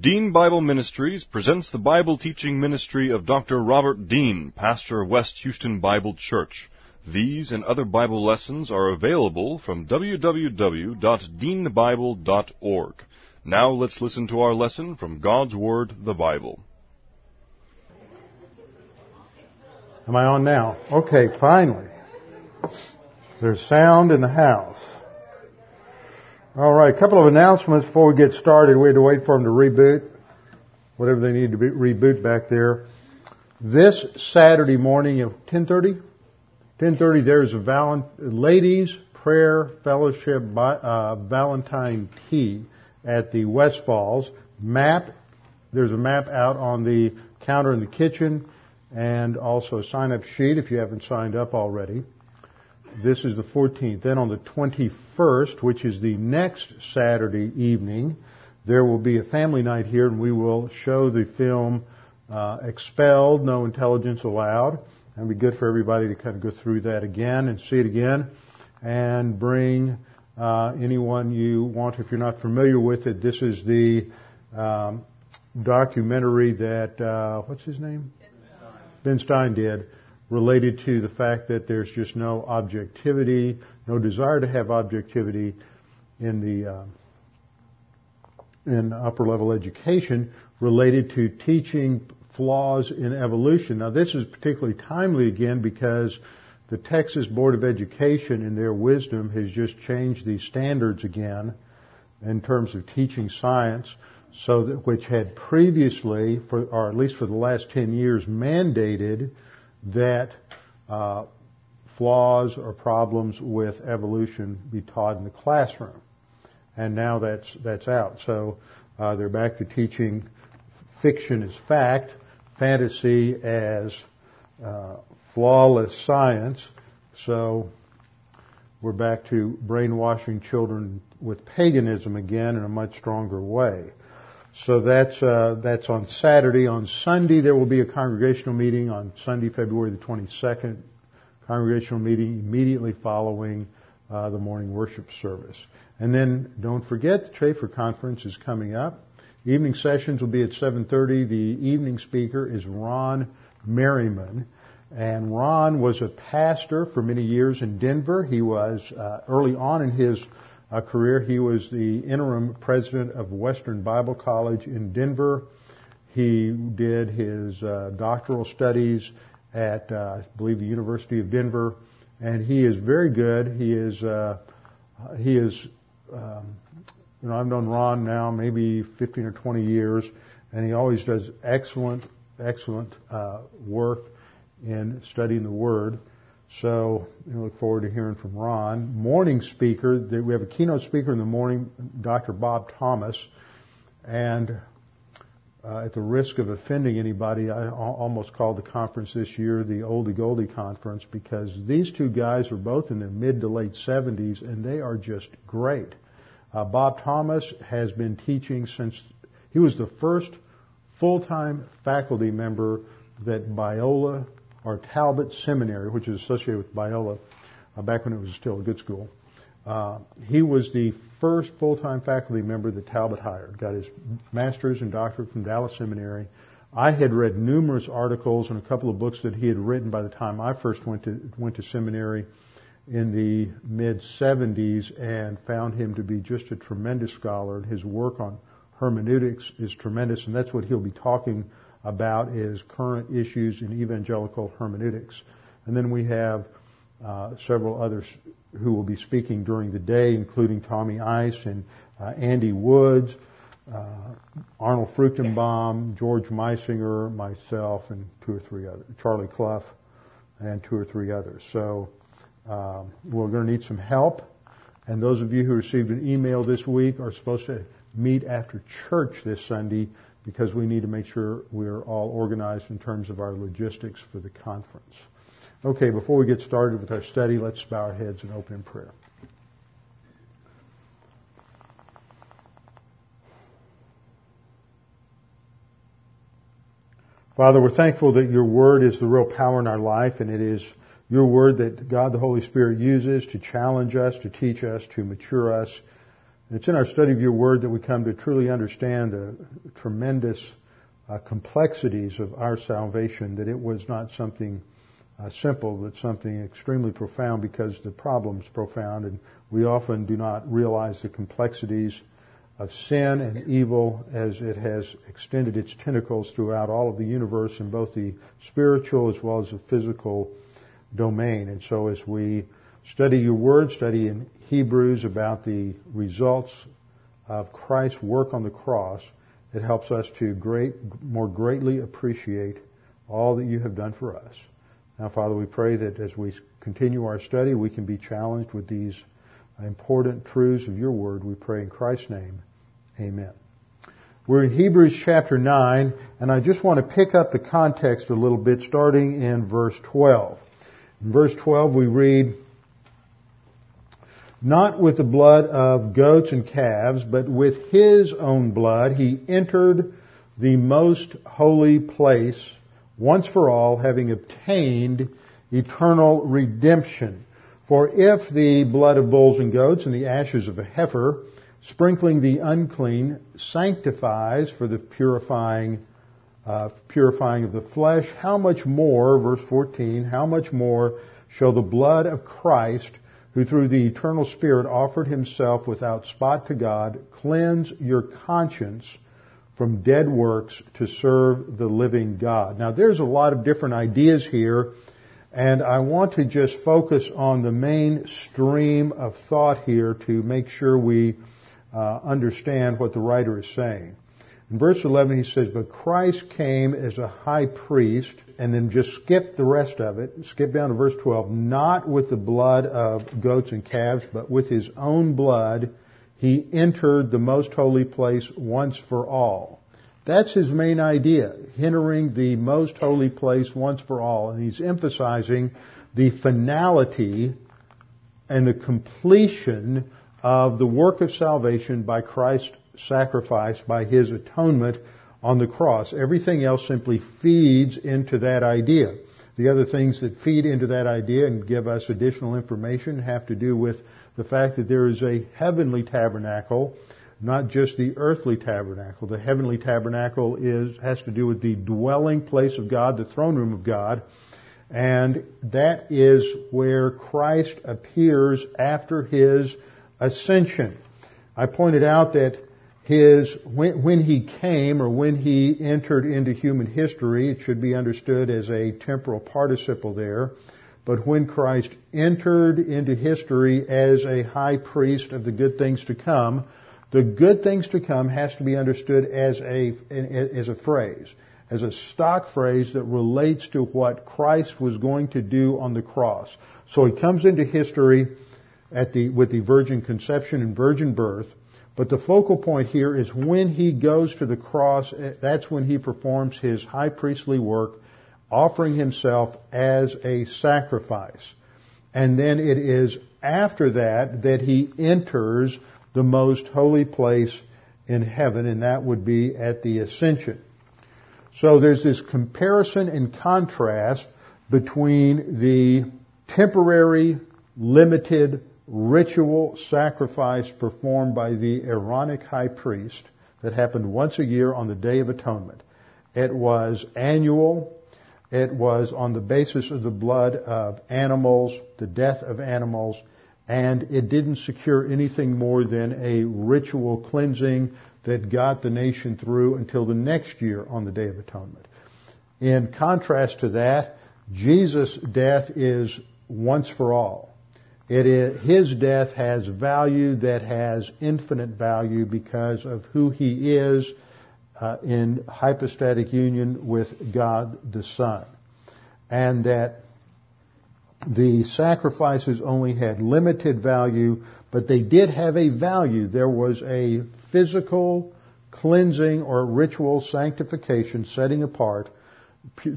Dean Bible Ministries presents the Bible teaching ministry of Dr. Robert Dean, pastor of West Houston Bible Church. These and other Bible lessons are available from www.deanbible.org. Now let's listen to our lesson from God's Word, the Bible. Am I on now? Okay, finally. There's sound in the house. All right, a couple of announcements before we get started. We had to wait for them to reboot, whatever they need to be, reboot back there. This Saturday morning at 10:30, 10:30 there's a Valent- ladies prayer fellowship by, uh, Valentine tea at the West Falls. Map, there's a map out on the counter in the kitchen, and also a sign-up sheet if you haven't signed up already. This is the 14th. Then on the 21st, which is the next Saturday evening, there will be a family night here and we will show the film uh, Expelled, No Intelligence Allowed. And it'll be good for everybody to kind of go through that again and see it again and bring uh, anyone you want. If you're not familiar with it, this is the um, documentary that, uh, what's his name? Ben Stein did related to the fact that there's just no objectivity, no desire to have objectivity in the uh, in upper level education related to teaching flaws in evolution. Now this is particularly timely again because the Texas Board of Education in their wisdom has just changed these standards again in terms of teaching science so that which had previously for or at least for the last 10 years mandated that uh, flaws or problems with evolution be taught in the classroom. And now that's that's out. So uh, they're back to teaching fiction as fact, fantasy as uh, flawless science. So we're back to brainwashing children with paganism again in a much stronger way. So that's uh, that's on Saturday. On Sunday there will be a congregational meeting on Sunday, February the 22nd. Congregational meeting immediately following uh, the morning worship service. And then don't forget the Chafer conference is coming up. Evening sessions will be at 7:30. The evening speaker is Ron Merryman. And Ron was a pastor for many years in Denver. He was uh, early on in his uh, career. He was the interim president of Western Bible College in Denver. He did his uh, doctoral studies at, uh, I believe, the University of Denver, and he is very good. He is, uh, he is, um, you know, I've known Ron now maybe 15 or 20 years, and he always does excellent, excellent uh, work in studying the Word. So I look forward to hearing from Ron. Morning speaker, we have a keynote speaker in the morning, Dr. Bob Thomas. And uh, at the risk of offending anybody, I almost called the conference this year the Oldie Goldie Conference because these two guys are both in their mid to late 70s and they are just great. Uh, Bob Thomas has been teaching since he was the first full-time faculty member that Biola or Talbot Seminary, which is associated with Biola, uh, back when it was still a good school. Uh, he was the first full-time faculty member that Talbot hired. Got his master's and doctorate from Dallas Seminary. I had read numerous articles and a couple of books that he had written by the time I first went to went to seminary in the mid 70s and found him to be just a tremendous scholar. And His work on hermeneutics is tremendous, and that's what he'll be talking about is current issues in evangelical hermeneutics. And then we have uh, several others who will be speaking during the day, including Tommy Ice and uh, Andy Woods, uh, Arnold Fruchtenbaum, George Meisinger, myself, and two or three others, Charlie Clough, and two or three others. So um, we're going to need some help. And those of you who received an email this week are supposed to meet after church this Sunday because we need to make sure we're all organized in terms of our logistics for the conference. Okay, before we get started with our study, let's bow our heads and open in prayer. Father, we're thankful that your word is the real power in our life and it is your word that God the Holy Spirit uses to challenge us, to teach us, to mature us, It's in our study of your word that we come to truly understand the tremendous uh, complexities of our salvation, that it was not something uh, simple, but something extremely profound because the problem's profound and we often do not realize the complexities of sin and evil as it has extended its tentacles throughout all of the universe in both the spiritual as well as the physical domain. And so as we study your word, study in Hebrews about the results of Christ's work on the cross, it helps us to great, more greatly appreciate all that you have done for us. Now, Father, we pray that as we continue our study, we can be challenged with these important truths of your word. We pray in Christ's name. Amen. We're in Hebrews chapter 9, and I just want to pick up the context a little bit starting in verse 12. In verse 12 we read, Not with the blood of goats and calves, but with his own blood he entered the most holy place once for all, having obtained eternal redemption. For if the blood of bulls and goats and the ashes of a heifer, sprinkling the unclean, sanctifies for the purifying uh, purifying of the flesh, how much more, verse 14, how much more shall the blood of Christ, who through the eternal Spirit offered himself without spot to God, cleanse your conscience from dead works to serve the living God. Now there's a lot of different ideas here, and I want to just focus on the main stream of thought here to make sure we uh, understand what the writer is saying. In verse 11 he says, But Christ came as a high priest, and then just skip the rest of it, skip down to verse 12, not with the blood of goats and calves, but with his own blood, he entered the most holy place once for all. That's his main idea, entering the most holy place once for all. And he's emphasizing the finality and the completion of the work of salvation by Christ's sacrifice, by His atonement on the cross. Everything else simply feeds into that idea. The other things that feed into that idea and give us additional information have to do with the fact that there is a heavenly tabernacle, not just the earthly tabernacle. The heavenly tabernacle is, has to do with the dwelling place of God, the throne room of God, and that is where Christ appears after His ascension. I pointed out that his, when, when, he came or when he entered into human history, it should be understood as a temporal participle there. But when Christ entered into history as a high priest of the good things to come, the good things to come has to be understood as a, as a phrase, as a stock phrase that relates to what Christ was going to do on the cross. So he comes into history at the, with the virgin conception and virgin birth. But the focal point here is when he goes to the cross, eh, that's when he performs his high priestly work, offering himself as a sacrifice. And then it is after that that he enters the most holy place in heaven, and that would be at the ascension. So there's this comparison and contrast between the temporary, limited ritual sacrifice performed by the Aaronic high priest that happened once a year on the Day of Atonement. It was annual. It was on the basis of the blood of animals, the death of animals, and it didn't secure anything more than a ritual cleansing that got the nation through until the next year on the Day of Atonement. In contrast to that, Jesus' death is once for all. It is, his death has value that has infinite value because of who he is uh, in hypostatic union with God the Son. And that the sacrifices only had limited value, but they did have a value. There was a physical cleansing or ritual sanctification setting apart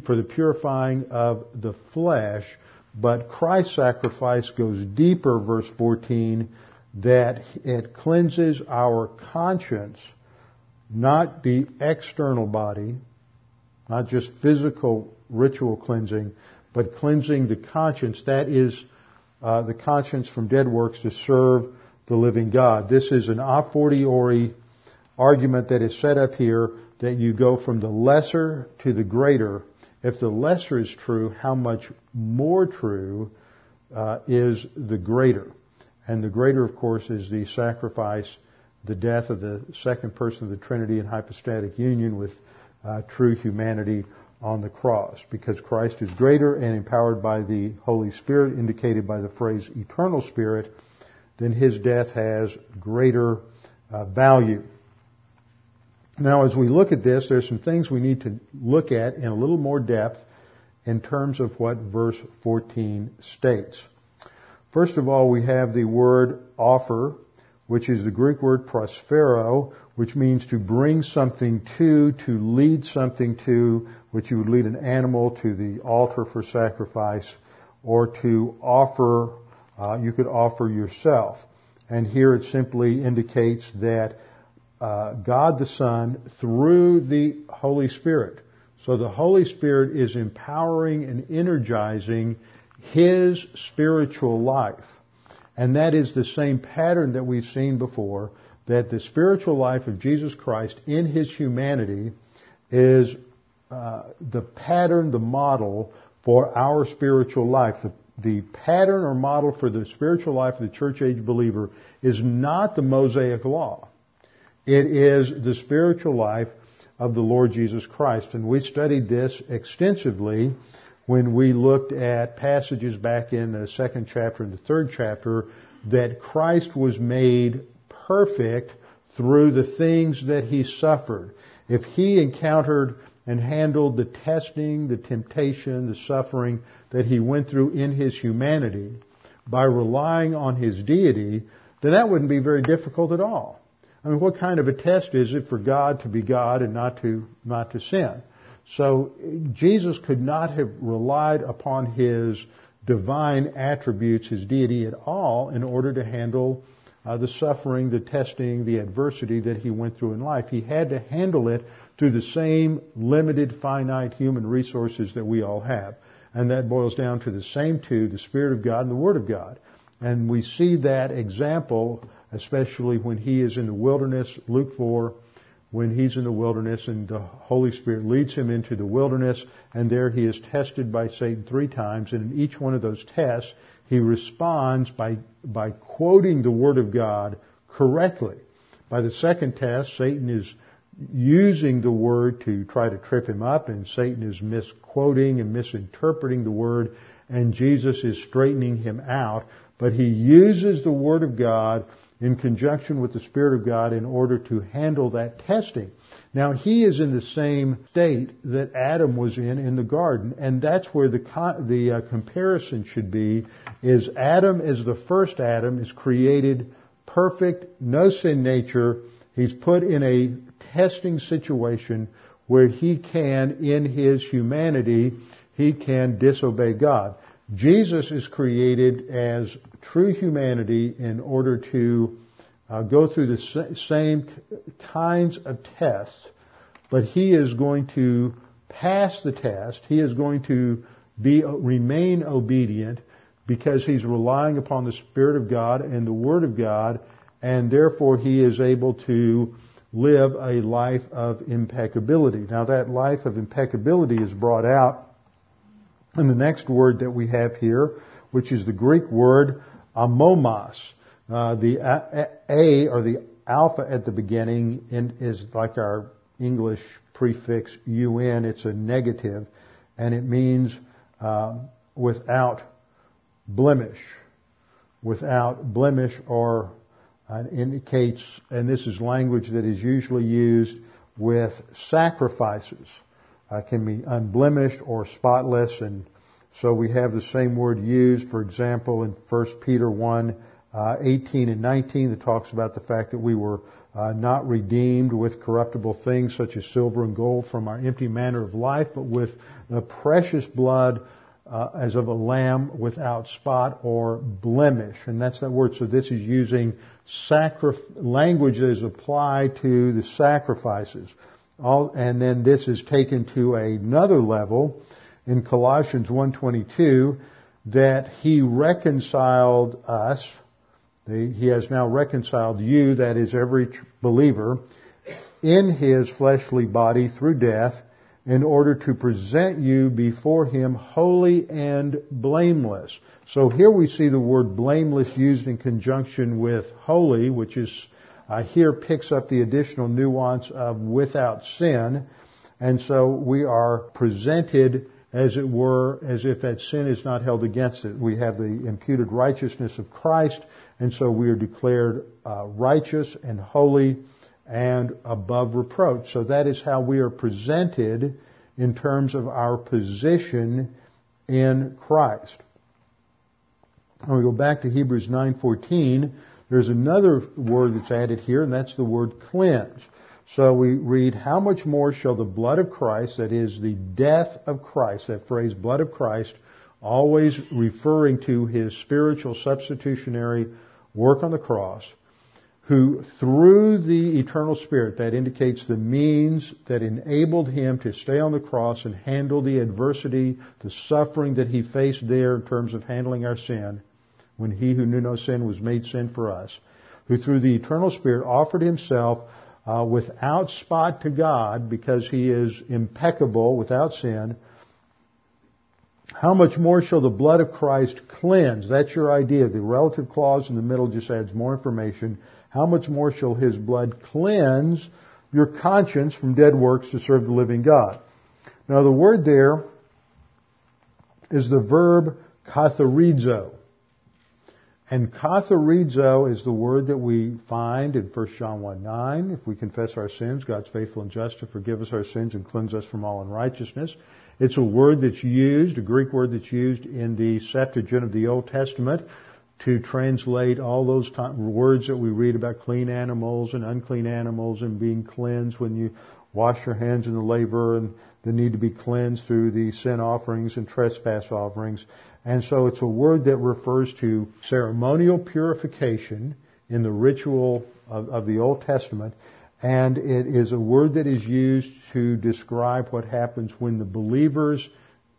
for the purifying of the flesh but Christ's sacrifice goes deeper, verse 14, that it cleanses our conscience, not the external body, not just physical ritual cleansing, but cleansing the conscience. That is uh, the conscience from dead works to serve the living God. This is an a fortiori argument that is set up here that you go from the lesser to the greater. If the lesser is true, how much more true uh, is the greater? And the greater, of course, is the sacrifice, the death of the second person of the Trinity in hypostatic union with uh, true humanity on the cross. Because Christ is greater and empowered by the Holy Spirit, indicated by the phrase eternal spirit, then his death has greater uh, value. Now, as we look at this, there's some things we need to look at in a little more depth in terms of what verse 14 states. First of all, we have the word offer, which is the Greek word prosphero, which means to bring something to, to lead something to, which you would lead an animal to the altar for sacrifice, or to offer, uh, you could offer yourself. And here it simply indicates that uh, God the Son through the Holy Spirit. So the Holy Spirit is empowering and energizing His spiritual life. And that is the same pattern that we've seen before, that the spiritual life of Jesus Christ in His humanity is uh, the pattern, the model for our spiritual life. The, the pattern or model for the spiritual life of the church age believer is not the Mosaic law. It is the spiritual life of the Lord Jesus Christ. And we studied this extensively when we looked at passages back in the second chapter and the third chapter that Christ was made perfect through the things that he suffered. If he encountered and handled the testing, the temptation, the suffering that he went through in his humanity by relying on his deity, then that wouldn't be very difficult at all. I mean, what kind of a test is it for God to be God and not to, not to sin? So Jesus could not have relied upon his divine attributes, his deity at all in order to handle uh, the suffering, the testing, the adversity that he went through in life. He had to handle it through the same limited, finite human resources that we all have. And that boils down to the same two, the Spirit of God and the Word of God. And we see that example especially when he is in the wilderness, Luke 4, when he's in the wilderness and the Holy Spirit leads him into the wilderness and there he is tested by Satan three times and in each one of those tests he responds by, by quoting the Word of God correctly. By the second test, Satan is using the Word to try to trip him up and Satan is misquoting and misinterpreting the Word and Jesus is straightening him out. But he uses the Word of God in conjunction with the Spirit of God in order to handle that testing. Now he is in the same state that Adam was in in the garden, and that's where the the uh, comparison should be. Is Adam as the first Adam is created perfect, no sin nature. He's put in a testing situation where he can, in his humanity, he can disobey God. Jesus is created as true humanity in order to uh, go through the same kinds of tests, but he is going to pass the test. He is going to be remain obedient because he's relying upon the Spirit of God and the Word of God, and therefore he is able to live a life of impeccability. Now that life of impeccability is brought out in the next word that we have here, which is the Greek word amomos. Uh, the a, or the alpha at the beginning in, is like our English prefix un. It's a negative, and it means uh, without blemish. Without blemish, or uh, indicates, and this is language that is usually used with sacrifices uh, can be unblemished or spotless. And so we have the same word used, for example, in 1 Peter 1, uh, 18 and 19 that talks about the fact that we were uh, not redeemed with corruptible things such as silver and gold from our empty manner of life, but with the precious blood uh, as of a lamb without spot or blemish. And that's that word. So this is using sacrif- language that is applied to the sacrifices. All, and then this is taken to another level in Colossians 1.22 that he reconciled us he has now reconciled you, that is every believer, in his fleshly body through death in order to present you before him holy and blameless. So here we see the word blameless used in conjunction with holy, which is uh, here picks up the additional nuance of without sin. And so we are presented as it were, as if that sin is not held against it. We have the imputed righteousness of Christ, and so we are declared uh, righteous and holy and above reproach. So that is how we are presented in terms of our position in Christ. When we go back to Hebrews 9:14, there's another word that's added here, and that's the word cleanse. So we read, How much more shall the blood of Christ, that is the death of Christ, that phrase blood of Christ, always referring to his spiritual substitutionary work on the cross, who through the eternal spirit, that indicates the means that enabled him to stay on the cross and handle the adversity, the suffering that he faced there in terms of handling our sin, when he who knew no sin was made sin for us, who through the eternal spirit offered himself uh, without spot to God because he is impeccable without sin, how much more shall the blood of Christ cleanse? That's your idea. The relative clause in the middle just adds more information how much more shall his blood cleanse your conscience from dead works to serve the living God? Now the word there is the verb katharizo. And katharizo is the word that we find in 1 John 1 9. If we confess our sins, God's faithful and just to forgive us our sins and cleanse us from all unrighteousness. It's a word that's used, a Greek word that's used in the Septuagint of the Old Testament to translate all those words that we read about clean animals and unclean animals and being cleansed when you wash your hands in the laver and the need to be cleansed through the sin offerings and trespass offerings. And so it's a word that refers to ceremonial purification in the ritual of, of the Old Testament. And it is a word that is used to describe what happens when the believer's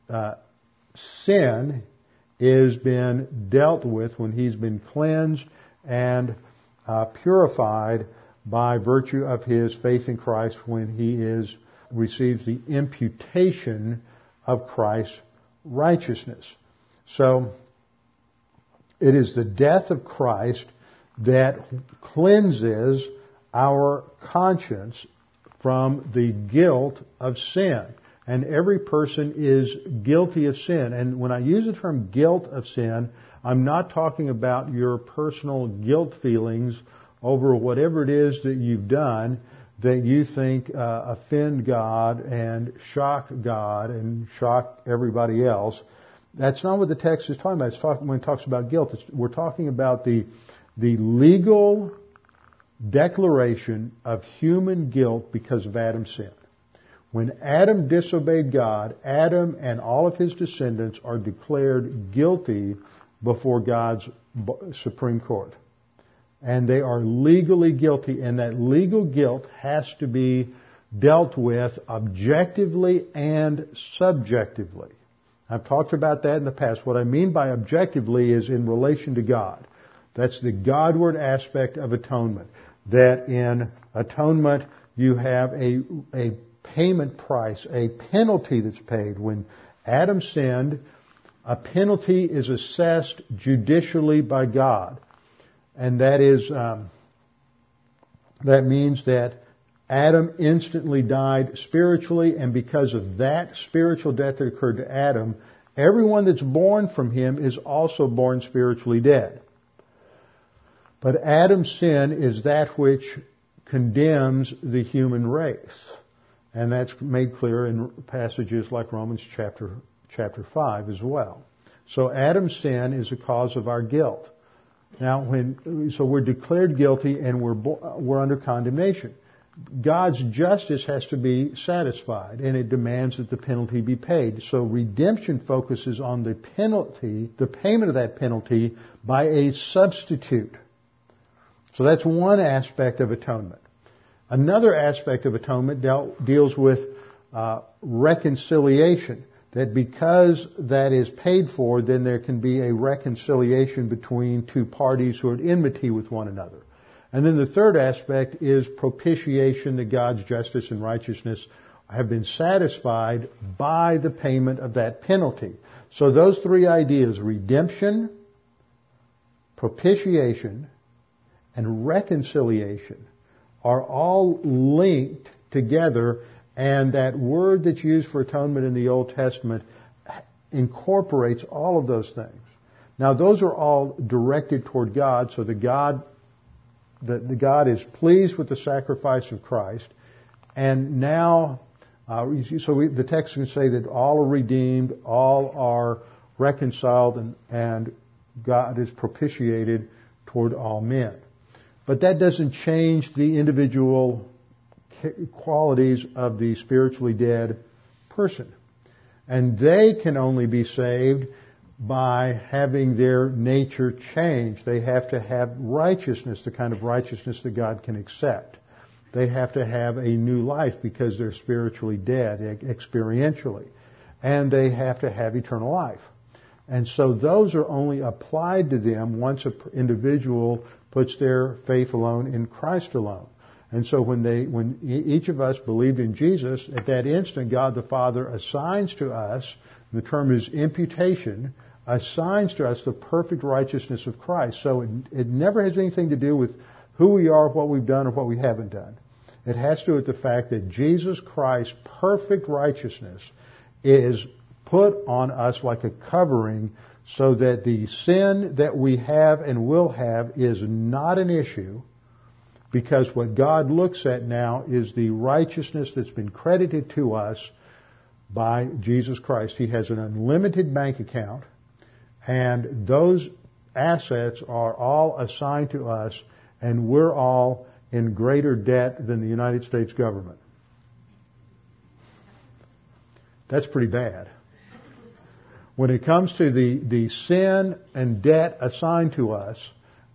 uh, sin is been dealt with when he's been cleansed and uh, purified by virtue of his faith in Christ when he is receives the imputation of Christ's righteousness. So it is the death of Christ that cleanses our conscience from the guilt of sin and every person is guilty of sin. And when I use the term guilt of sin, I'm not talking about your personal guilt feelings over whatever it is that you've done that you think uh, offend God and shock God and shock everybody else. That's not what the text is talking about. It's talking, when it talks about guilt, we're talking about the, the legal declaration of human guilt because of Adam's sin. When Adam disobeyed God, Adam and all of his descendants are declared guilty before God's Supreme Court. And they are legally guilty, and that legal guilt has to be dealt with objectively and subjectively. I've talked about that in the past. What I mean by objectively is in relation to God. That's the Godward aspect of atonement. That in atonement you have a, a payment price, a penalty that's paid. When Adam sinned, a penalty is assessed judicially by God. And that is, um, that means that Adam instantly died spiritually, and because of that spiritual death that occurred to Adam, everyone that's born from him is also born spiritually dead. But Adam's sin is that which condemns the human race. And that's made clear in passages like Romans chapter, chapter 5 as well. So Adam's sin is a cause of our guilt. Now when, so we're declared guilty and we're, we're under condemnation. God's justice has to be satisfied and it demands that the penalty be paid. So redemption focuses on the penalty, the payment of that penalty by a substitute. So that's one aspect of atonement. Another aspect of atonement dealt, deals with uh, reconciliation. That because that is paid for, then there can be a reconciliation between two parties who are at enmity with one another. And then the third aspect is propitiation, that God's justice and righteousness have been satisfied by the payment of that penalty. So those three ideas, redemption, propitiation, and reconciliation, are all linked together and that word that's used for atonement in the Old Testament incorporates all of those things. Now those are all directed toward God, so the God, the, the God is pleased with the sacrifice of Christ, and now, uh, so we, the text can say that all are redeemed, all are reconciled, and, and God is propitiated toward all men. But that doesn't change the individual qualities of the spiritually dead person. And they can only be saved by having their nature changed. They have to have righteousness, the kind of righteousness that God can accept. They have to have a new life because they're spiritually dead, experientially. And they have to have eternal life. And so those are only applied to them once an individual puts their faith alone in Christ alone. And so when they, when each of us believed in Jesus, at that instant, God the Father assigns to us, the term is imputation, assigns to us the perfect righteousness of Christ. So it, it never has anything to do with who we are, what we've done, or what we haven't done. It has to do with the fact that Jesus Christ's perfect righteousness is put on us like a covering so that the sin that we have and will have is not an issue because what God looks at now is the righteousness that's been credited to us by Jesus Christ. He has an unlimited bank account, and those assets are all assigned to us, and we're all in greater debt than the United States government. That's pretty bad. When it comes to the, the sin and debt assigned to us,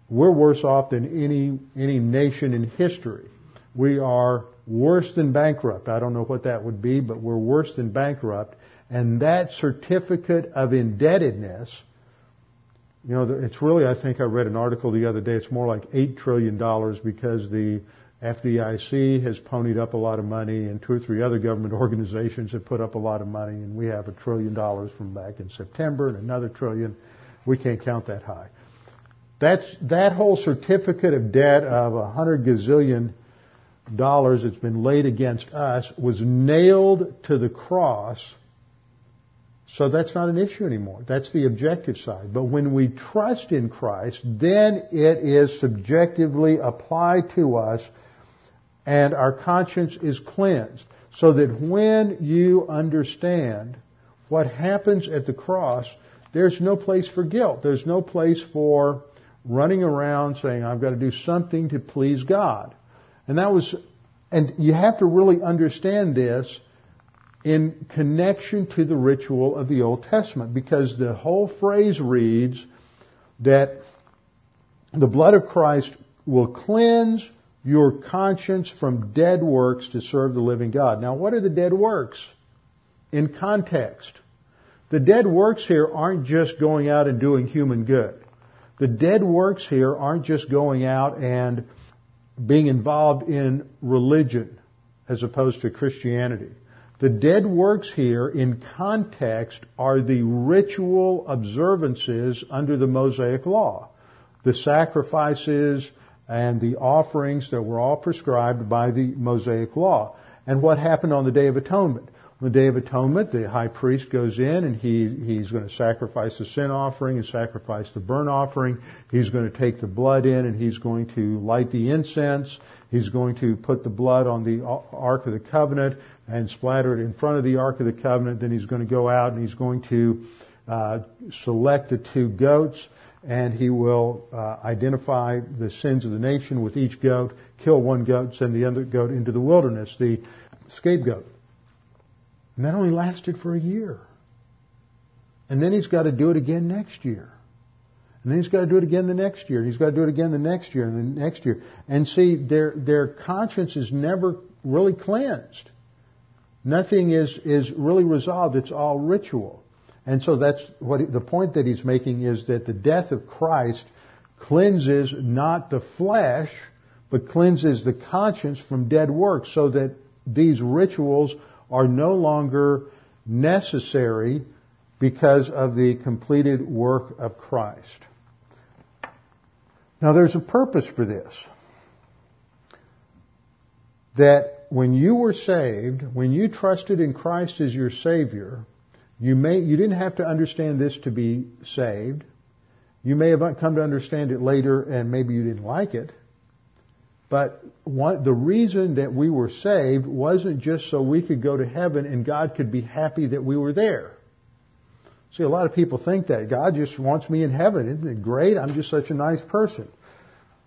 we're worse off than any, any nation in history. We are worse than bankrupt. I don't know what that would be, but we're worse than bankrupt. And that certificate of indebtedness, you know, it's really, I think I read an article the other day, it's more like $8 trillion because the FDIC has ponied up a lot of money and two or three other government organizations have put up a lot of money and we have a trillion dollars from back in September and another trillion. We can't count that high. That's, that whole certificate of debt of a hundred gazillion dollars that's been laid against us was nailed to the cross. So that's not an issue anymore. That's the objective side. But when we trust in Christ, then it is subjectively applied to us and our conscience is cleansed. So that when you understand what happens at the cross, there's no place for guilt. There's no place for running around saying, I've got to do something to please God. And that was, and you have to really understand this in connection to the ritual of the Old Testament because the whole phrase reads that the blood of Christ will cleanse your conscience from dead works to serve the living God. Now what are the dead works? In context. The dead works here aren't just going out and doing human good. The dead works here aren't just going out and being involved in religion as opposed to Christianity. The dead works here in context are the ritual observances under the Mosaic Law. The sacrifices and the offerings that were all prescribed by the Mosaic Law. And what happened on the Day of Atonement? On the Day of Atonement, the high priest goes in and he, he's going to sacrifice the sin offering and sacrifice the burnt offering. He's going to take the blood in and he's going to light the incense. He's going to put the blood on the Ark of the Covenant and splatter it in front of the Ark of the Covenant. Then he's going to go out and he's going to uh, select the two goats and he will uh, identify the sins of the nation with each goat, kill one goat, send the other goat into the wilderness, the scapegoat. And that only lasted for a year. And then he's got to do it again next year. And then he's got to do it again the next year. And he's got to do it again the next year and the next year. And see, their, their conscience is never really cleansed. Nothing is, is really resolved. It's all ritual. And so that's what the point that he's making is that the death of Christ cleanses not the flesh, but cleanses the conscience from dead works so that these rituals are no longer necessary because of the completed work of Christ. Now there's a purpose for this. That when you were saved, when you trusted in Christ as your Savior, you may, you didn't have to understand this to be saved. You may have come to understand it later and maybe you didn't like it. But one, the reason that we were saved wasn't just so we could go to heaven and God could be happy that we were there. See, a lot of people think that God just wants me in heaven. Isn't it great? I'm just such a nice person.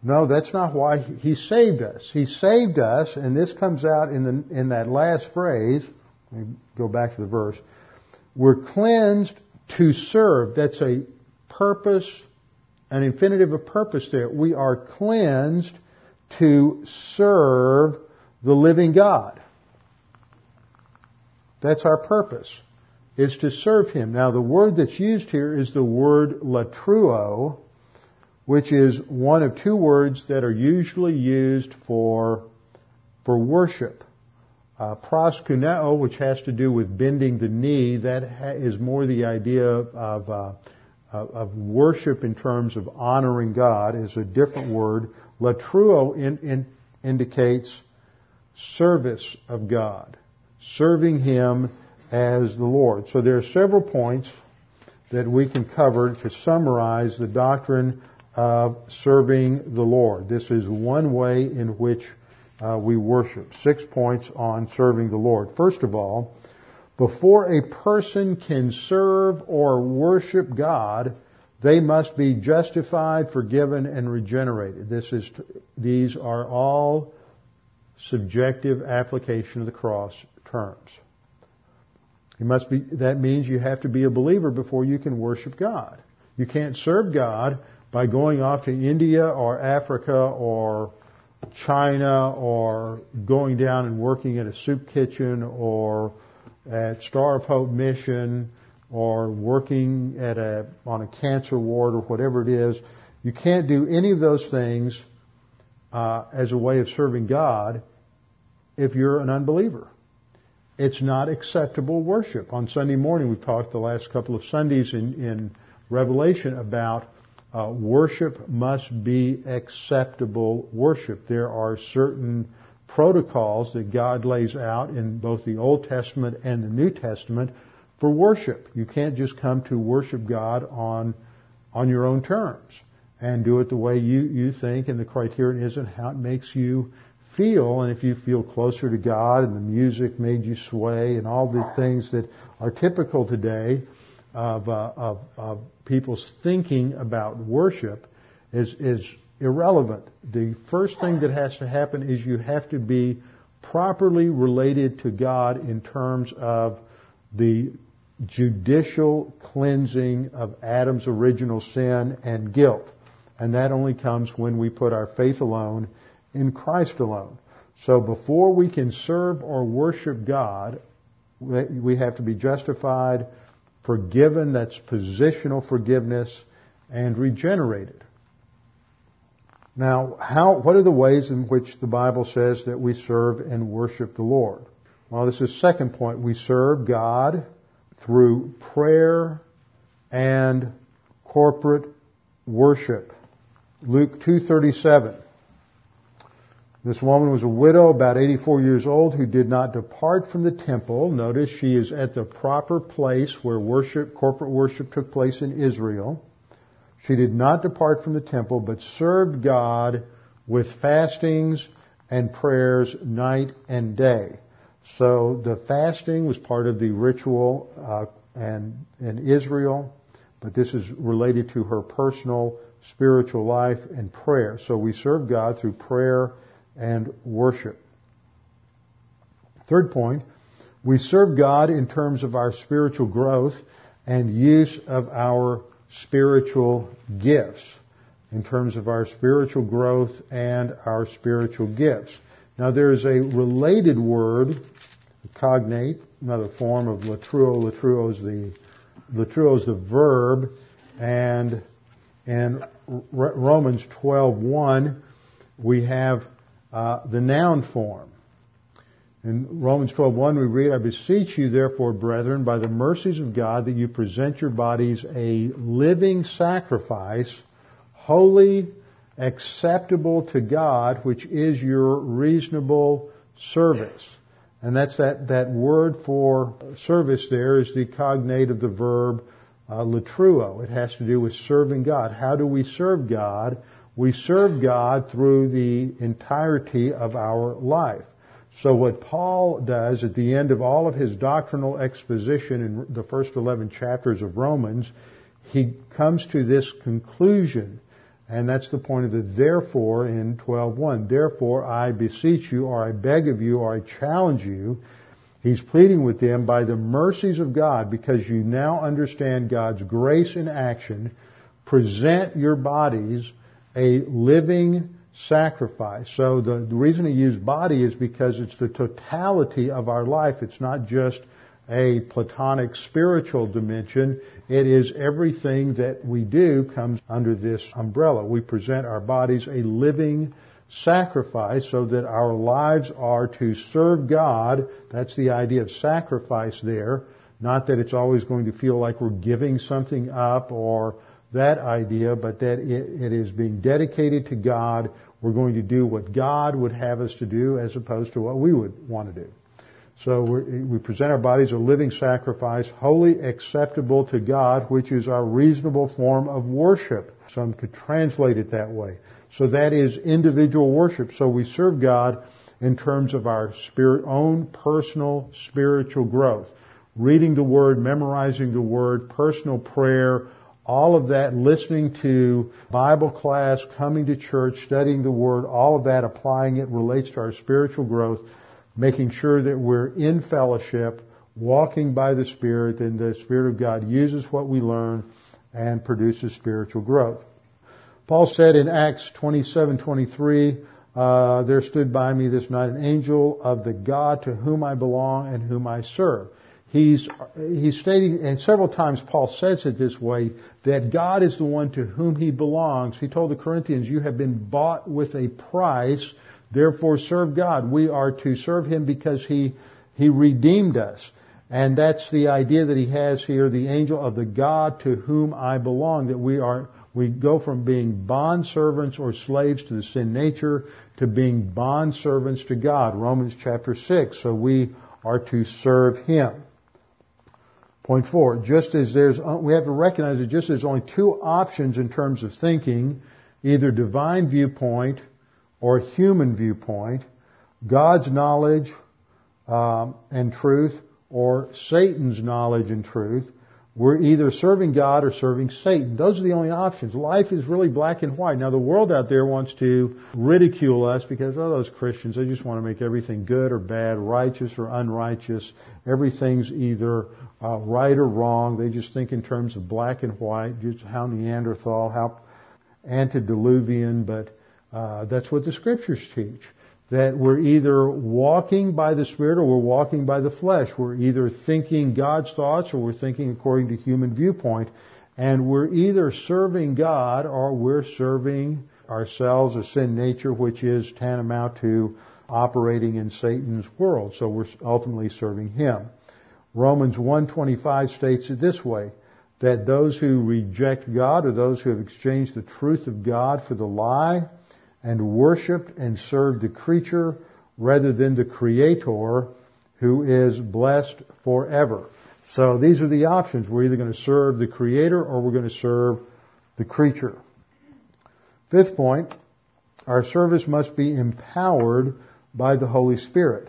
No, that's not why He saved us. He saved us, and this comes out in the, in that last phrase. Let me go back to the verse. We're cleansed to serve. That's a purpose, an infinitive of purpose there. We are cleansed to serve the living God. That's our purpose, is to serve Him. Now the word that's used here is the word latreuo, which is one of two words that are usually used for, for worship. Uh, proskuneo, which has to do with bending the knee, that ha- is more the idea of, uh, of worship in terms of honoring God, is a different word. Latreuo in, in, indicates service of God, serving Him as the Lord. So there are several points that we can cover to summarize the doctrine of serving the Lord. This is one way in which uh, we worship. Six points on serving the Lord. First of all, before a person can serve or worship God, they must be justified, forgiven, and regenerated. This is, these are all subjective application of the cross terms. You must be, that means you have to be a believer before you can worship God. You can't serve God by going off to India or Africa or China or going down and working at a soup kitchen or at Star of Hope Mission or working at a, on a cancer ward or whatever it is. You can't do any of those things uh, as a way of serving God if you're an unbeliever. It's not acceptable worship. On Sunday morning, we've talked the last couple of Sundays in, in Revelation about uh, worship must be acceptable worship. There are certain protocols that God lays out in both the Old Testament and the New Testament for worship. You can't just come to worship God on, on your own terms and do it the way you, you think and the criterion isn't how it makes you feel and if you feel closer to God and the music made you sway and all the things that are typical today of, uh, of, of people's thinking about worship is, is irrelevant. The first thing that has to happen is you have to be properly related to God in terms of the judicial cleansing of Adam's original sin and guilt. And that only comes when we put our faith alone in Christ alone. So before we can serve or worship God, we have to be justified, forgiven, that's positional forgiveness, and regenerated. Now, how, what are the ways in which the Bible says that we serve and worship the Lord? Well, this is second point. We serve God through prayer and corporate worship. Luke 2:37. This woman was a widow about 84 years old who did not depart from the temple. Notice she is at the proper place where worship, corporate worship took place in Israel. She did not depart from the temple, but served God with fastings and prayers night and day. So the fasting was part of the ritual uh, and in Israel, but this is related to her personal spiritual life and prayer. So we serve God through prayer and worship. Third point, we serve God in terms of our spiritual growth and use of our spiritual gifts. In terms of our spiritual growth and our spiritual gifts. Now there's a related word, cognate, another form of latreuo. Latreuo is the latreuo is the verb, and in Romans 12:1 we have uh, the noun form. In Romans 12:1 we read, "I beseech you therefore, brethren, by the mercies of God, that you present your bodies a living sacrifice, holy, acceptable to God, which is your reasonable service." And that's that, that word for service there is the cognate of the verb uh, latreuo. It has to do with serving God. How do we serve God? We serve God through the entirety of our life. So what Paul does at the end of all of his doctrinal exposition in the first 11 chapters of Romans, he comes to this conclusion. And that's the point of the therefore in 12.1. Therefore I beseech you, or I beg of you, or I challenge you. He's pleading with them by the mercies of God, because you now understand God's grace in action, present your bodies a living sacrifice. So the, the reason he used body is because it's the totality of our life. It's not just a platonic spiritual dimension. It is everything that we do comes under this umbrella. We present our bodies a living sacrifice so that our lives are to serve God. That's the idea of sacrifice there. Not that it's always going to feel like we're giving something up or that idea, but that it, it is being dedicated to God. We're going to do what God would have us to do as opposed to what we would want to do. So we present our bodies a living sacrifice, wholly acceptable to God, which is our reasonable form of worship. Some could translate it that way. So that is individual worship. So we serve God in terms of our spirit, own personal spiritual growth. Reading the Word, memorizing the Word, personal prayer, all of that, listening to Bible class, coming to church, studying the Word, all of that, applying it relates to our spiritual growth, making sure that we're in fellowship, walking by the Spirit, and the Spirit of God uses what we learn and produces spiritual growth. Paul said in Acts 27:23, uh, there stood by me this night an angel of the God to whom I belong and whom I serve. He's, he's stating, and several times Paul says it this way, that God is the one to whom he belongs. He told the Corinthians, you have been bought with a price, therefore serve God. We are to serve him because he, he redeemed us. And that's the idea that he has here, the angel of the God to whom I belong, that we are, we go from being bond servants or slaves to the sin nature to being bond servants to God. Romans chapter 6. So we are to serve him. Point four, just as there's, we have to recognize that just as there's only two options in terms of thinking, either divine viewpoint or human viewpoint, God's knowledge um, and truth or Satan's knowledge and truth, we're either serving God or serving Satan. Those are the only options. Life is really black and white. Now the world out there wants to ridicule us because, oh, those Christians, they just want to make everything good or bad, righteous or unrighteous. Everything's either uh, right or wrong. They just think in terms of black and white, just how Neanderthal, how antediluvian, but uh, that's what the scriptures teach. That we're either walking by the Spirit or we're walking by the flesh. We're either thinking God's thoughts or we're thinking according to human viewpoint. And we're either serving God or we're serving ourselves or sin nature, which is tantamount to operating in Satan's world. So we're ultimately serving Him. Romans 1.25 states it this way, that those who reject God or those who have exchanged the truth of God for the lie and worshiped and served the creature rather than the creator who is blessed forever. So these are the options. We're either going to serve the creator or we're going to serve the creature. Fifth point, our service must be empowered by the Holy Spirit.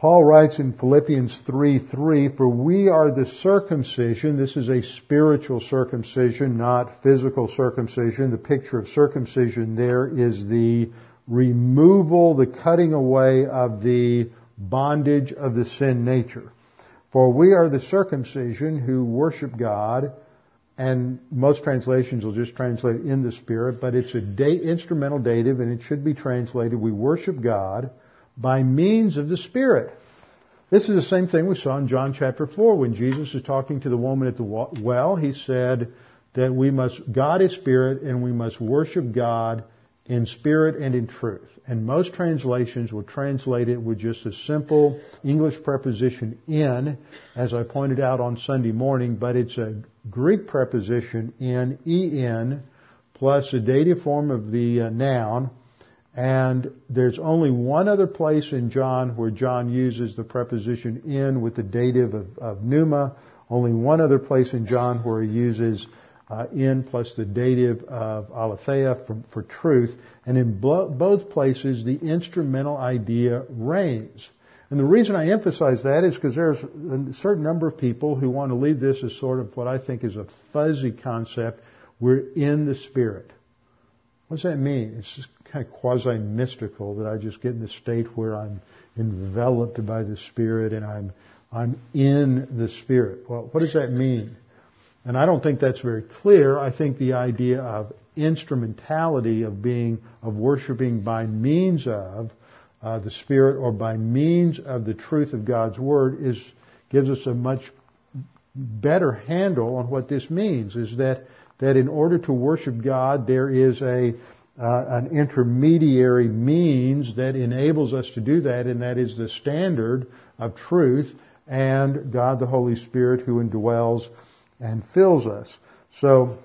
Paul writes in Philippians 3, 3, for we are the circumcision. This is a spiritual circumcision, not physical circumcision. The picture of circumcision there is the removal, the cutting away of the bondage of the sin nature. For we are the circumcision who worship God, and most translations will just translate in the Spirit, but it's a instrumental dative, and it should be translated, we worship God by means of the Spirit. This is the same thing we saw in John chapter 4 when Jesus is talking to the woman at the well. He said that we must, God is spirit and we must worship God in spirit and in truth. And most translations will translate it with just a simple English preposition in, as I pointed out on Sunday morning, but it's a Greek preposition in, en, plus a dative form of the uh, noun, and there's only one other place in John where John uses the preposition in with the dative of, of pneuma. Only one other place in John where he uses uh, in plus the dative of aletheia for, for truth. And in blo- both places, the instrumental idea reigns. And the reason I emphasize that is because there's a certain number of people who want to leave this as sort of what I think is a fuzzy concept. We're in the Spirit. What does that mean? It's kind of quasi mystical that I just get in the state where I'm enveloped by the Spirit and I'm I'm in the Spirit. Well, what does that mean? And I don't think that's very clear. I think the idea of instrumentality of being of worshiping by means of uh, the Spirit or by means of the truth of God's Word is gives us a much better handle on what this means. Is that that in order to worship God, there is a uh, an intermediary means that enables us to do that, and that is the standard of truth and God the Holy Spirit who indwells and fills us. So,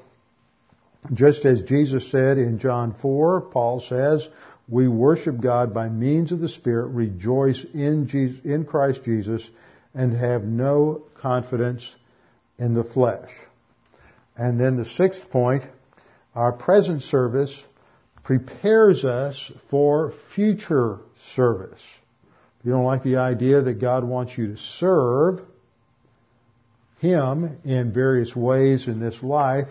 just as Jesus said in John 4, Paul says, we worship God by means of the Spirit, rejoice in, Jesus, in Christ Jesus, and have no confidence in the flesh. And then the sixth point, our present service prepares us for future service. If you don't like the idea that God wants you to serve Him in various ways in this life,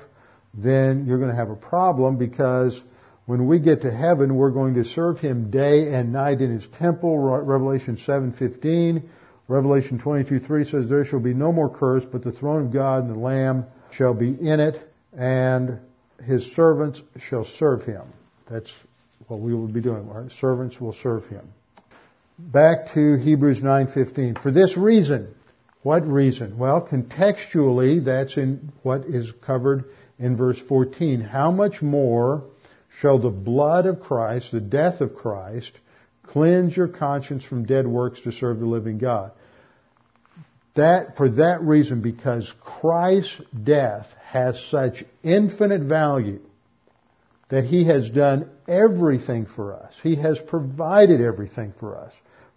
then you're going to have a problem because when we get to heaven, we're going to serve Him day and night in His temple. Revelation 7:15, Revelation 22:3 says, "There shall be no more curse, but the throne of God and the Lamb shall be in it, and His servants shall serve Him." That's what we will be doing. Our servants will serve him. Back to Hebrews 9:15. For this reason, what reason? Well, contextually, that's in what is covered in verse 14. How much more shall the blood of Christ, the death of Christ, cleanse your conscience from dead works to serve the living God? That, for that reason, because Christ's death has such infinite value, that He has done everything for us. He has provided everything for us.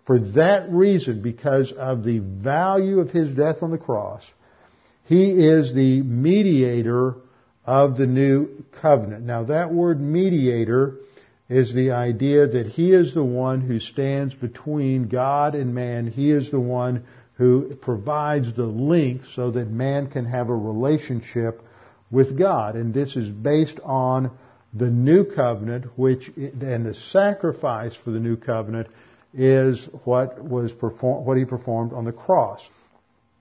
For that reason, because of the value of His death on the cross, He is the mediator of the new covenant. Now that word mediator is the idea that He is the one who stands between God and man. He is the one who provides the link so that man can have a relationship with God. And this is based on the new covenant, which and the sacrifice for the new covenant is what was perform, what he performed on the cross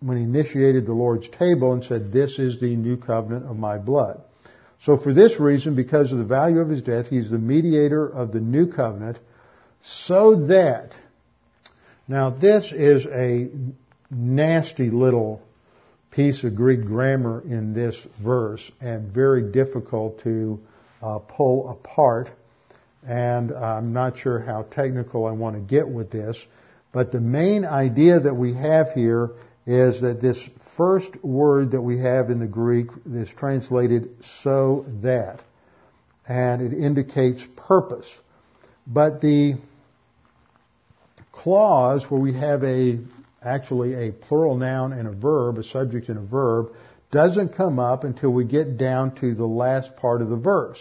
when he initiated the Lord's table and said, "This is the new covenant of my blood." So for this reason, because of the value of his death, he's the mediator of the new covenant, so that now this is a nasty little piece of Greek grammar in this verse and very difficult to uh, pull apart. And I'm not sure how technical I want to get with this, but the main idea that we have here is that this first word that we have in the Greek is translated so that, and it indicates purpose. But the clause where we have a actually a plural noun and a verb, a subject and a verb, doesn't come up until we get down to the last part of the verse.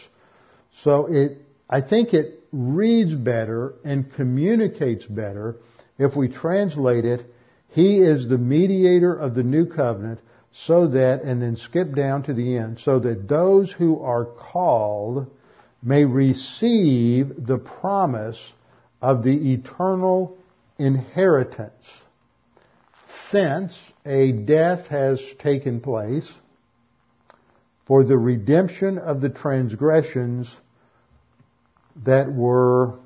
So it, I think it reads better and communicates better if we translate it, He is the mediator of the new covenant so that, and then skip down to the end, so that those who are called may receive the promise of the eternal inheritance. Since a death has taken place for the redemption of the transgressions that were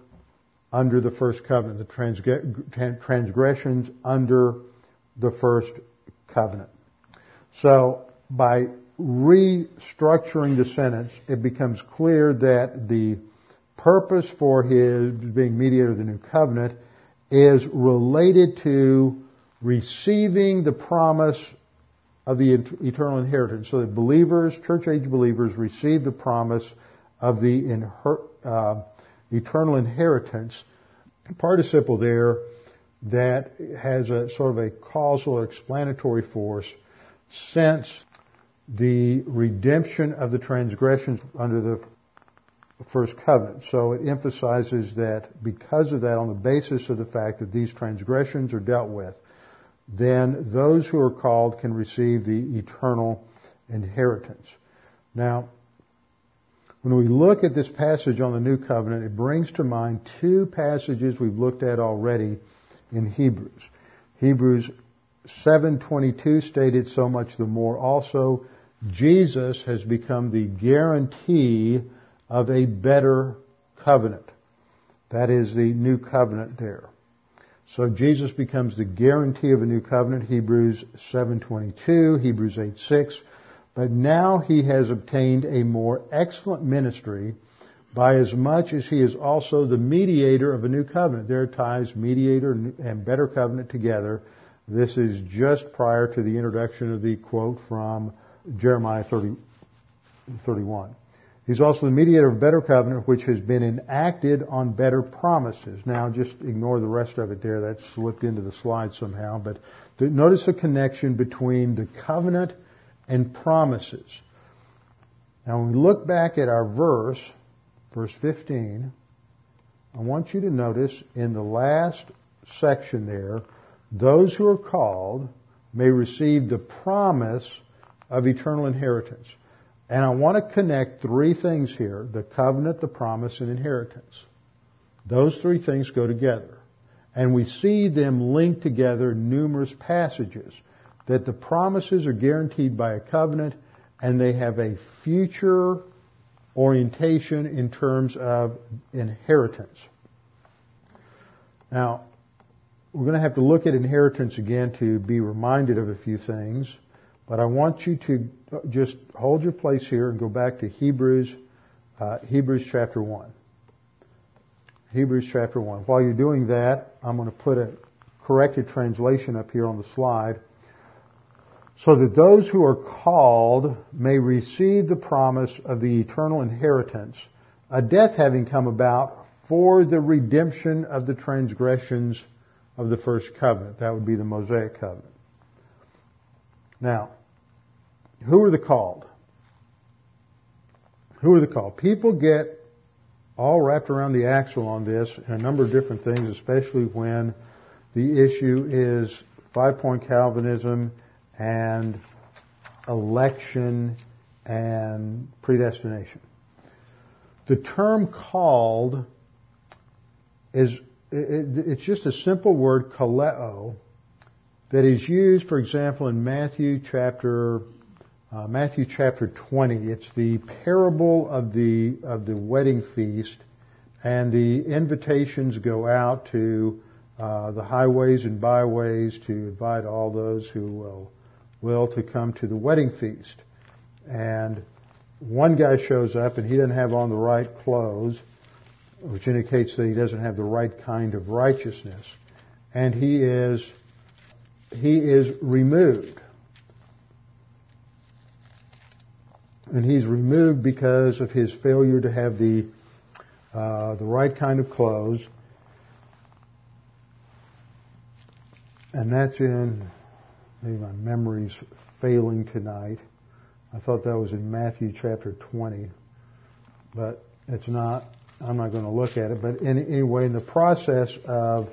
under the first covenant, the transgressions under the first covenant. So by restructuring the sentence, it becomes clear that the purpose for his being mediator of the new covenant is related to receiving the promise of the eternal inheritance. So that believers, church age believers, receive the promise of the inher- uh, eternal inheritance. Participle there that has a sort of a causal or explanatory force since the redemption of the transgressions under the first covenant. So it emphasizes that because of that, on the basis of the fact that these transgressions are dealt with, then those who are called can receive the eternal inheritance. Now, when we look at this passage on the new covenant, it brings to mind two passages we've looked at already in Hebrews. Hebrews 7:22 stated so much the more also Jesus has become the guarantee of a better covenant. That is the new covenant there. So Jesus becomes the guarantee of a new covenant, Hebrews 7:22, Hebrews 8:6. But now he has obtained a more excellent ministry by as much as he is also the mediator of a new covenant. There ties mediator and better covenant together. This is just prior to the introduction of the quote from Jeremiah 30, 31. He's also the mediator of better covenant which has been enacted on better promises. Now just ignore the rest of it there. That slipped into the slide somehow. But notice the connection between the covenant and promises. Now when we look back at our verse, verse 15, I want you to notice in the last section there, those who are called may receive the promise of eternal inheritance. And I want to connect three things here the covenant, the promise, and inheritance. Those three things go together. And we see them linked together in numerous passages. That the promises are guaranteed by a covenant and they have a future orientation in terms of inheritance. Now, we're going to have to look at inheritance again to be reminded of a few things. But I want you to just hold your place here and go back to Hebrews, uh, Hebrews chapter 1. Hebrews chapter 1. While you're doing that, I'm going to put a corrected translation up here on the slide. So that those who are called may receive the promise of the eternal inheritance, a death having come about for the redemption of the transgressions of the first covenant. That would be the Mosaic covenant. Now, who are the called? Who are the called? People get all wrapped around the axle on this and a number of different things, especially when the issue is five point Calvinism and election and predestination. The term called is, it's just a simple word, kaleo, that is used, for example, in Matthew chapter uh, Matthew chapter 20. It's the parable of the of the wedding feast, and the invitations go out to uh, the highways and byways to invite all those who will will to come to the wedding feast. And one guy shows up and he doesn't have on the right clothes, which indicates that he doesn't have the right kind of righteousness, and he is he is removed. And he's removed because of his failure to have the uh, the right kind of clothes. And that's in maybe my memory's failing tonight. I thought that was in Matthew chapter 20, but it's not. I'm not going to look at it. But in, anyway, in the process of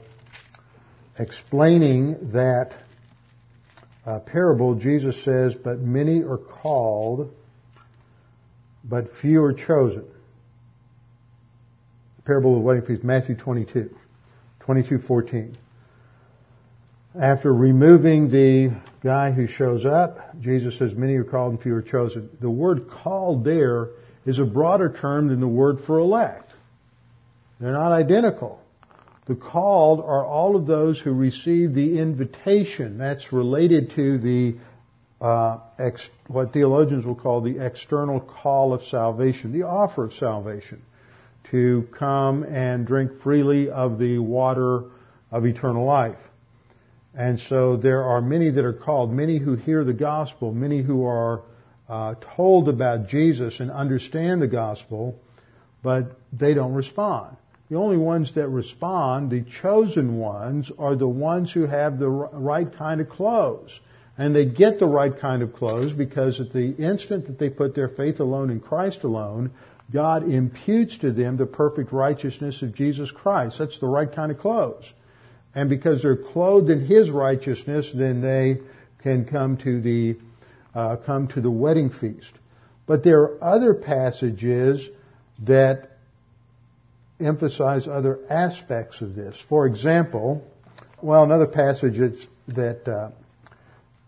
explaining that uh, parable, Jesus says, "But many are called." But few are chosen. The parable of the wedding feast, Matthew 22, 22, 14. After removing the guy who shows up, Jesus says, many are called and few are chosen. The word called there is a broader term than the word for elect. They're not identical. The called are all of those who receive the invitation. That's related to the uh, ex, what theologians will call the external call of salvation, the offer of salvation, to come and drink freely of the water of eternal life. And so there are many that are called, many who hear the gospel, many who are uh, told about Jesus and understand the gospel, but they don't respond. The only ones that respond, the chosen ones, are the ones who have the right kind of clothes. And they get the right kind of clothes because at the instant that they put their faith alone in Christ alone, God imputes to them the perfect righteousness of Jesus Christ. That's the right kind of clothes. And because they're clothed in His righteousness, then they can come to the uh, come to the wedding feast. But there are other passages that emphasize other aspects of this. For example, well, another passage that uh,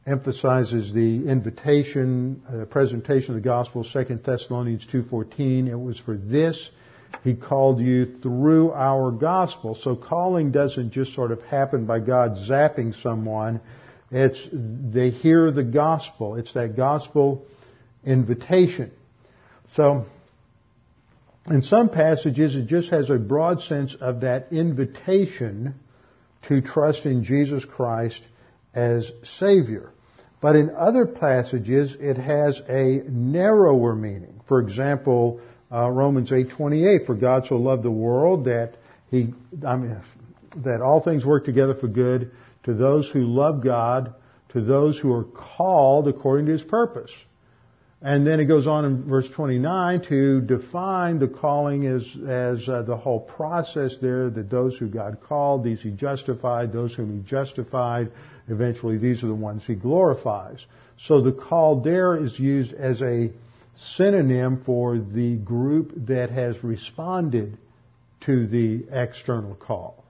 emphasizes the invitation, uh, presentation of the gospel, 2 Thessalonians 2.14. It was for this he called you through our gospel. So calling doesn't just sort of happen by God zapping someone. It's, they hear the gospel. It's that gospel invitation. So, in some passages, it just has a broad sense of that invitation to trust in Jesus Christ as Savior. But in other passages, it has a narrower meaning. For example, uh, Romans 8:28, for God so loved the world that he, I mean, that all things work together for good to those who love God, to those who are called according to His purpose. And then it goes on in verse 29 to define the calling as, as uh, the whole process there, that those who God called, these He justified, those whom He justified, eventually these are the ones He glorifies. So the call there is used as a synonym for the group that has responded to the external call.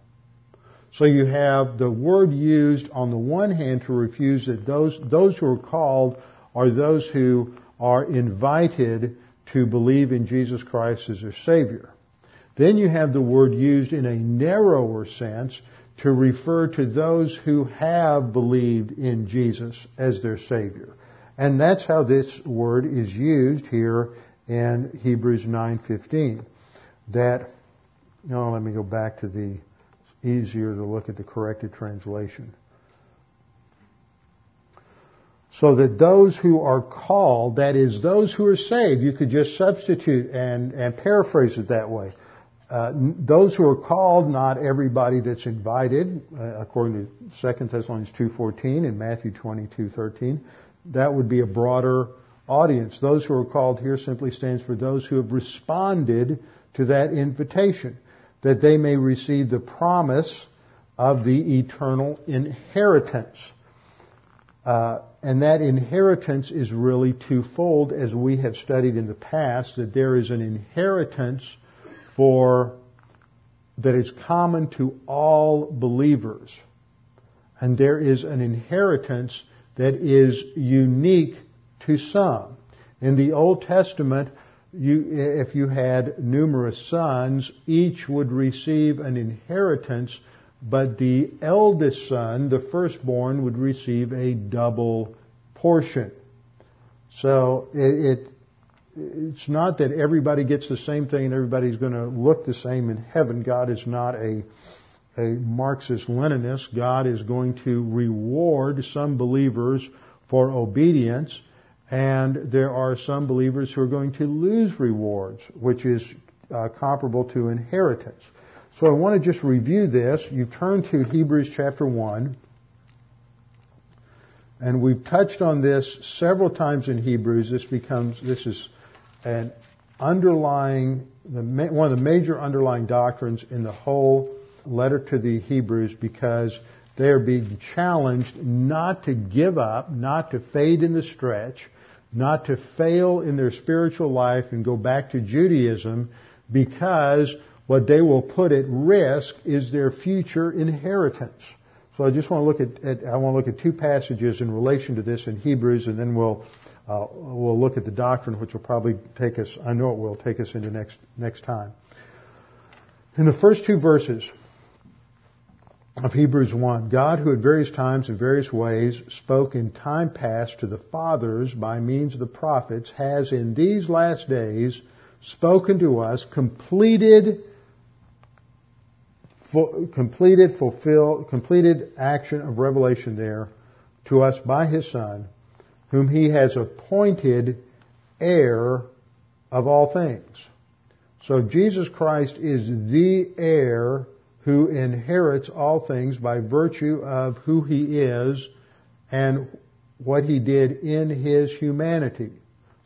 So you have the word used on the one hand to refuse that those, those who are called are those who are invited to believe in Jesus Christ as their Savior. Then you have the word used in a narrower sense to refer to those who have believed in Jesus as their Savior. And that's how this word is used here in Hebrews 9:15. That no, let me go back to the easier to look at the corrected translation. So that those who are called, that is, those who are saved, you could just substitute and, and paraphrase it that way. Uh, those who are called, not everybody that's invited, uh, according to 2 Thessalonians 2.14 and Matthew 22.13 that would be a broader audience. Those who are called here simply stands for those who have responded to that invitation, that they may receive the promise of the eternal inheritance. Uh, and that inheritance is really twofold, as we have studied in the past, that there is an inheritance for that is common to all believers. And there is an inheritance that is unique to some. In the Old Testament, you, if you had numerous sons, each would receive an inheritance, but the eldest son, the firstborn, would receive a double portion. So it, it it's not that everybody gets the same thing and everybody's going to look the same in heaven. God is not a a Marxist Leninist, God is going to reward some believers for obedience, and there are some believers who are going to lose rewards, which is uh, comparable to inheritance. So I want to just review this. You turn to Hebrews chapter 1, and we've touched on this several times in Hebrews. This becomes, this is an underlying, one of the major underlying doctrines in the whole letter to the Hebrews because they are being challenged not to give up, not to fade in the stretch, not to fail in their spiritual life and go back to Judaism because what they will put at risk is their future inheritance. So I just want to look at, at I want to look at two passages in relation to this in Hebrews, and then we'll uh, we'll look at the doctrine, which will probably take us. I know it will take us into next next time. In the first two verses, of Hebrews 1. God, who at various times and various ways spoke in time past to the fathers by means of the prophets, has in these last days spoken to us, completed, completed, fulfilled, completed action of revelation there to us by His Son, whom He has appointed heir of all things. So Jesus Christ is the heir who inherits all things by virtue of who he is and what he did in his humanity.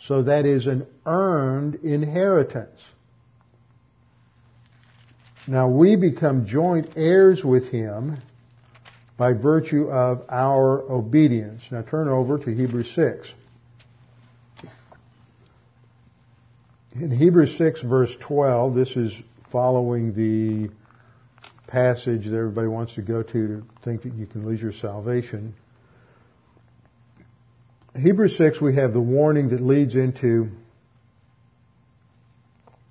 So that is an earned inheritance. Now we become joint heirs with him by virtue of our obedience. Now turn over to Hebrews 6. In Hebrews 6 verse 12, this is following the passage that everybody wants to go to to think that you can lose your salvation. Hebrews 6, we have the warning that leads into,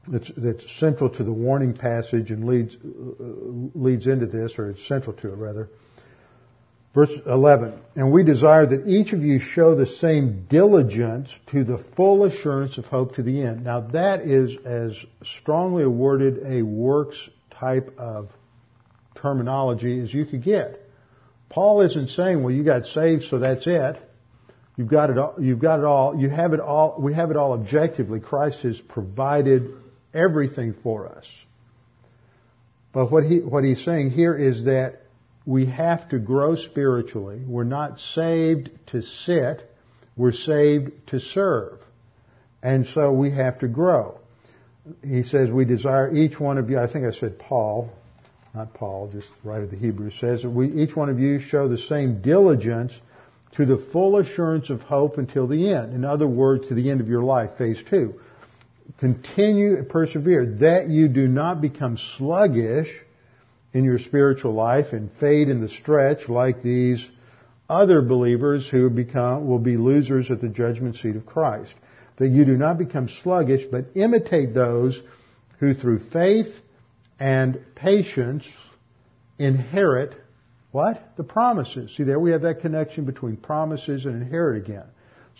that's, that's central to the warning passage and leads, uh, leads into this, or it's central to it rather. Verse 11, and we desire that each of you show the same diligence to the full assurance of hope to the end. Now that is as strongly awarded a works type of terminology as you could get. Paul isn't saying, well, you got saved, so that's it. You've got it all, you've got it all, you have it all, we have it all objectively. Christ has provided everything for us. But what he, what he's saying here is that we have to grow spiritually. We're not saved to sit. We're saved to serve. And so we have to grow. He says we desire each one of you, I think I said Paul, not Paul, just writer of the Hebrews says that we, each one of you show the same diligence to the full assurance of hope until the end. In other words, to the end of your life, phase two. Continue, persevere, that you do not become sluggish, in your spiritual life and fade in the stretch like these other believers who become, will be losers at the judgment seat of Christ. That you do not become sluggish, but imitate those who through faith and patience inherit what? The promises. See, there we have that connection between promises and inherit again.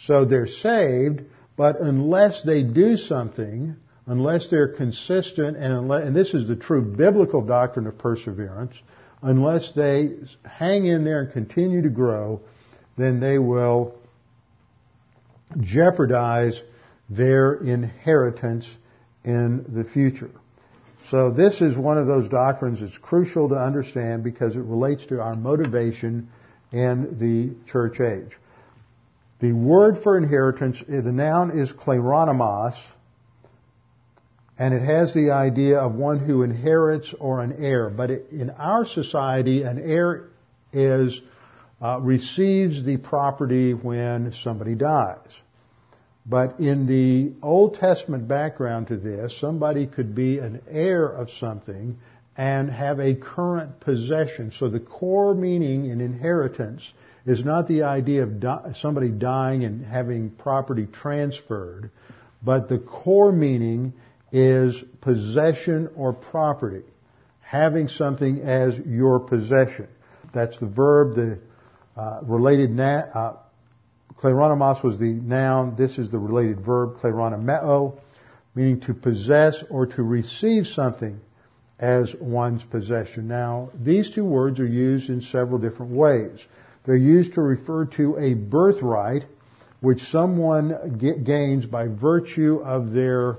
So they're saved, but unless they do something, unless they're consistent and unless, and this is the true biblical doctrine of perseverance, unless they hang in there and continue to grow, then they will jeopardize their inheritance in the future. So this is one of those doctrines that's crucial to understand because it relates to our motivation in the church age. The word for inheritance, the noun is kleronomos, and it has the idea of one who inherits or an heir. But in our society, an heir is uh, receives the property when somebody dies. But in the Old Testament background to this, somebody could be an heir of something and have a current possession. So the core meaning in inheritance is not the idea of di- somebody dying and having property transferred, but the core meaning is possession or property. Having something as your possession. That's the verb, the uh, related na- uh, kleronomos was the noun, this is the related verb, kleronomeo, meaning to possess or to receive something as one's possession. Now, these two words are used in several different ways. They're used to refer to a birthright which someone gains by virtue of their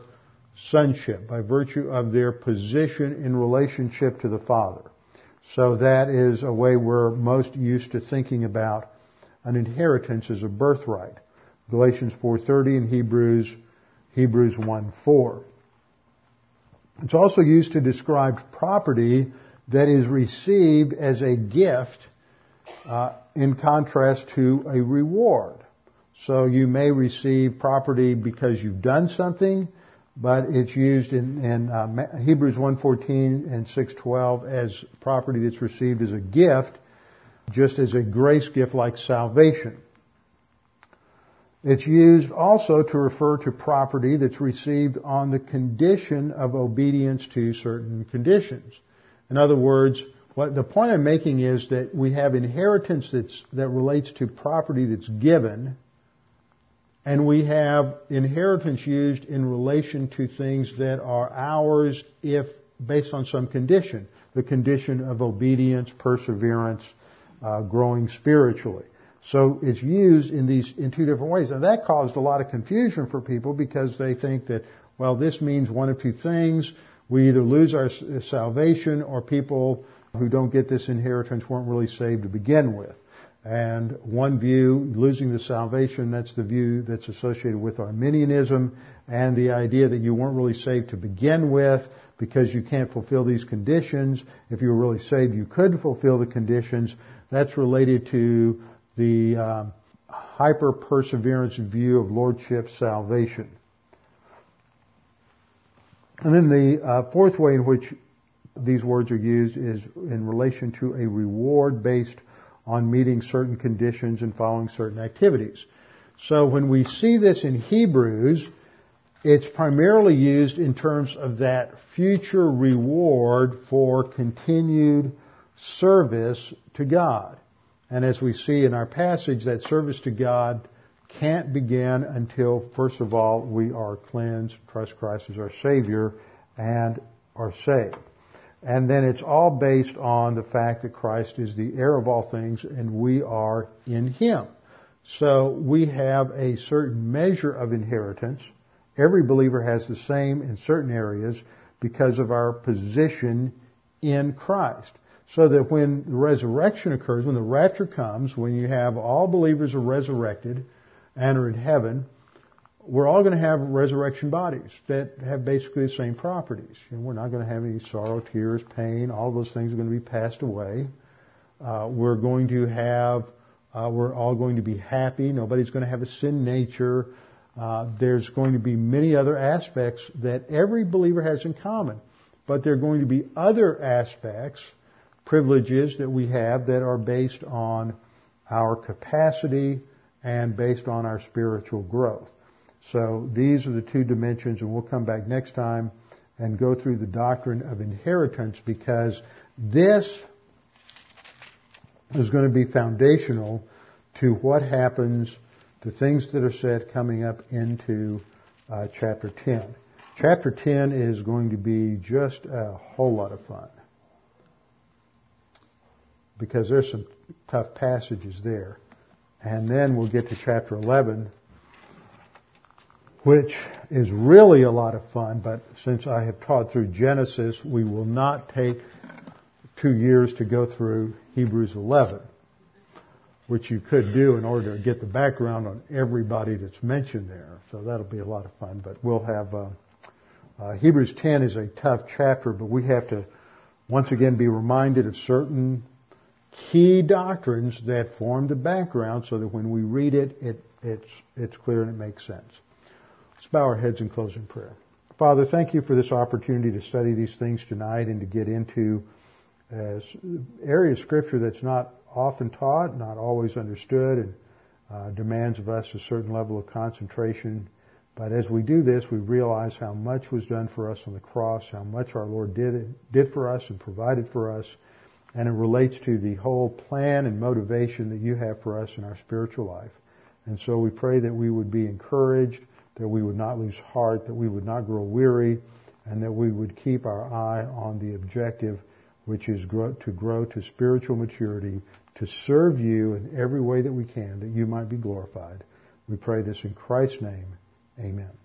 sonship by virtue of their position in relationship to the Father. So that is a way we're most used to thinking about an inheritance as a birthright. Galatians 4:30 and Hebrews Hebrews 1:4. It's also used to describe property that is received as a gift uh, in contrast to a reward. So you may receive property because you've done something, but it's used in, in uh, Hebrews 1.14 and 6.12 as property that's received as a gift, just as a grace gift like salvation. It's used also to refer to property that's received on the condition of obedience to certain conditions. In other words, What the point I'm making is that we have inheritance that's, that relates to property that's given, and we have inheritance used in relation to things that are ours if based on some condition. The condition of obedience, perseverance, uh, growing spiritually. So it's used in these in two different ways, and that caused a lot of confusion for people because they think that well, this means one of two things: we either lose our salvation, or people who don't get this inheritance weren't really saved to begin with. And one view, losing the salvation, that's the view that's associated with Arminianism and the idea that you weren't really saved to begin with because you can't fulfill these conditions. If you were really saved, you could fulfill the conditions. That's related to the um, hyper perseverance view of lordship salvation. And then the uh, fourth way in which these words are used is in relation to a reward based on meeting certain conditions and following certain activities. So when we see this in Hebrews, it's primarily used in terms of that future reward for continued service to God. And as we see in our passage, that service to God can't begin until, first of all, we are cleansed, trust Christ as our Savior, and are saved. And then it's all based on the fact that Christ is the heir of all things and we are in Him. So we have a certain measure of inheritance. Every believer has the same in certain areas because of our position in Christ. So that when the resurrection occurs, when the rapture comes, when you have all believers are resurrected and are in heaven, we're all going to have resurrection bodies that have basically the same properties. You know, we're not going to have any sorrow, tears, pain. All those things are going to be passed away. Uh, we're going to have, uh, we're all going to be happy. Nobody's going to have a sin nature. Uh, there's going to be many other aspects that every believer has in common. But there are going to be other aspects, privileges that we have that are based on our capacity and based on our spiritual growth. So these are the two dimensions, and we'll come back next time and go through the doctrine of inheritance because this is going to be foundational to what happens, to things that are said coming up into uh, chapter 10. Chapter 10 is going to be just a whole lot of fun because there's some tough passages there. And then we'll get to chapter 11 which is really a lot of fun, but since I have taught through Genesis, we will not take two years to go through Hebrews 11, which you could do in order to get the background on everybody that's mentioned there. So that'll be a lot of fun, but we'll have, uh, uh, Hebrews 10 is a tough chapter, but we have to once again be reminded of certain key doctrines that form the background so that when we read it, it it's, it's clear and it makes sense. Let's bow our heads and close in prayer. Father, thank you for this opportunity to study these things tonight and to get into uh, area of Scripture that's not often taught, not always understood, and uh, demands of us a certain level of concentration. But as we do this, we realize how much was done for us on the cross, how much our Lord did did for us and provided for us, and it relates to the whole plan and motivation that you have for us in our spiritual life. And so we pray that we would be encouraged that we would not lose heart, that we would not grow weary, and that we would keep our eye on the objective, which is grow, to grow to spiritual maturity, to serve you in every way that we can, that you might be glorified. We pray this in Christ's name. Amen.